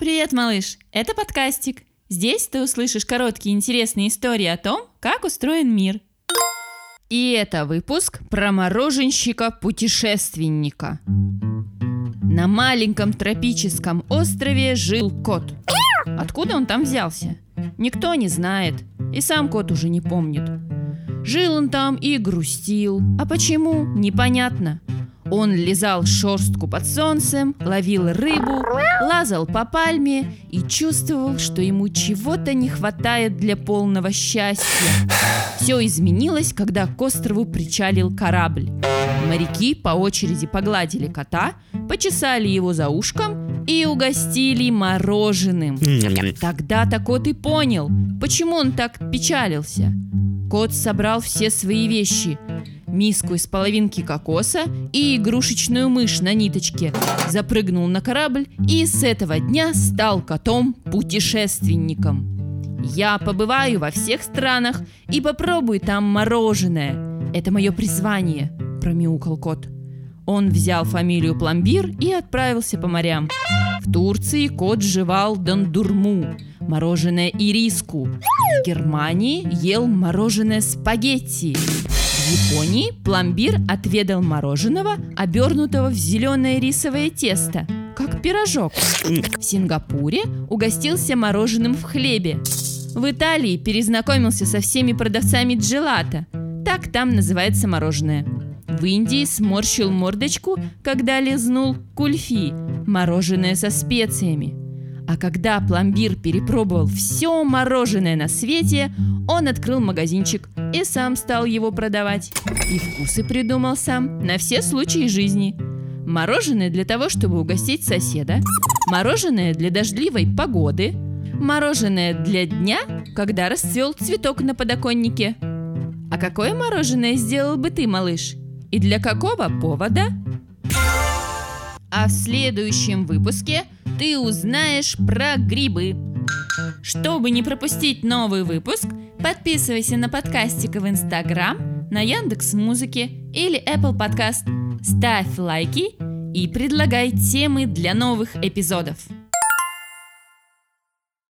Привет, малыш! Это подкастик. Здесь ты услышишь короткие интересные истории о том, как устроен мир. И это выпуск про мороженщика-путешественника. На маленьком тропическом острове жил кот. Откуда он там взялся? Никто не знает, и сам кот уже не помнит. Жил он там и грустил, а почему, непонятно. Он лизал шерстку под солнцем, ловил рыбу, лазал по пальме и чувствовал, что ему чего-то не хватает для полного счастья. Все изменилось, когда к острову причалил корабль. Моряки по очереди погладили кота, почесали его за ушком и угостили мороженым. Тогда-то кот и понял, почему он так печалился. Кот собрал все свои вещи – миску из половинки кокоса и игрушечную мышь на ниточке, запрыгнул на корабль и с этого дня стал котом-путешественником. Я побываю во всех странах и попробую там мороженое. Это мое призвание, промяукал кот. Он взял фамилию Пломбир и отправился по морям. В Турции кот жевал дондурму, мороженое ириску. В Германии ел мороженое спагетти. В Японии пломбир отведал мороженого, обернутого в зеленое рисовое тесто, как пирожок. В Сингапуре угостился мороженым в хлебе. В Италии перезнакомился со всеми продавцами джелата. Так там называется мороженое. В Индии сморщил мордочку, когда лизнул кульфи, мороженое со специями. А когда пломбир перепробовал все мороженое на свете, он открыл магазинчик и сам стал его продавать. И вкусы придумал сам на все случаи жизни. Мороженое для того, чтобы угостить соседа, мороженое для дождливой погоды, мороженое для дня, когда расцвел цветок на подоконнике. А какое мороженое сделал бы ты, малыш? И для какого повода? А в следующем выпуске ты узнаешь про грибы. Чтобы не пропустить новый выпуск, подписывайся на подкастик в Инстаграм, на Яндекс Музыке или Apple Podcast. Ставь лайки и предлагай темы для новых эпизодов.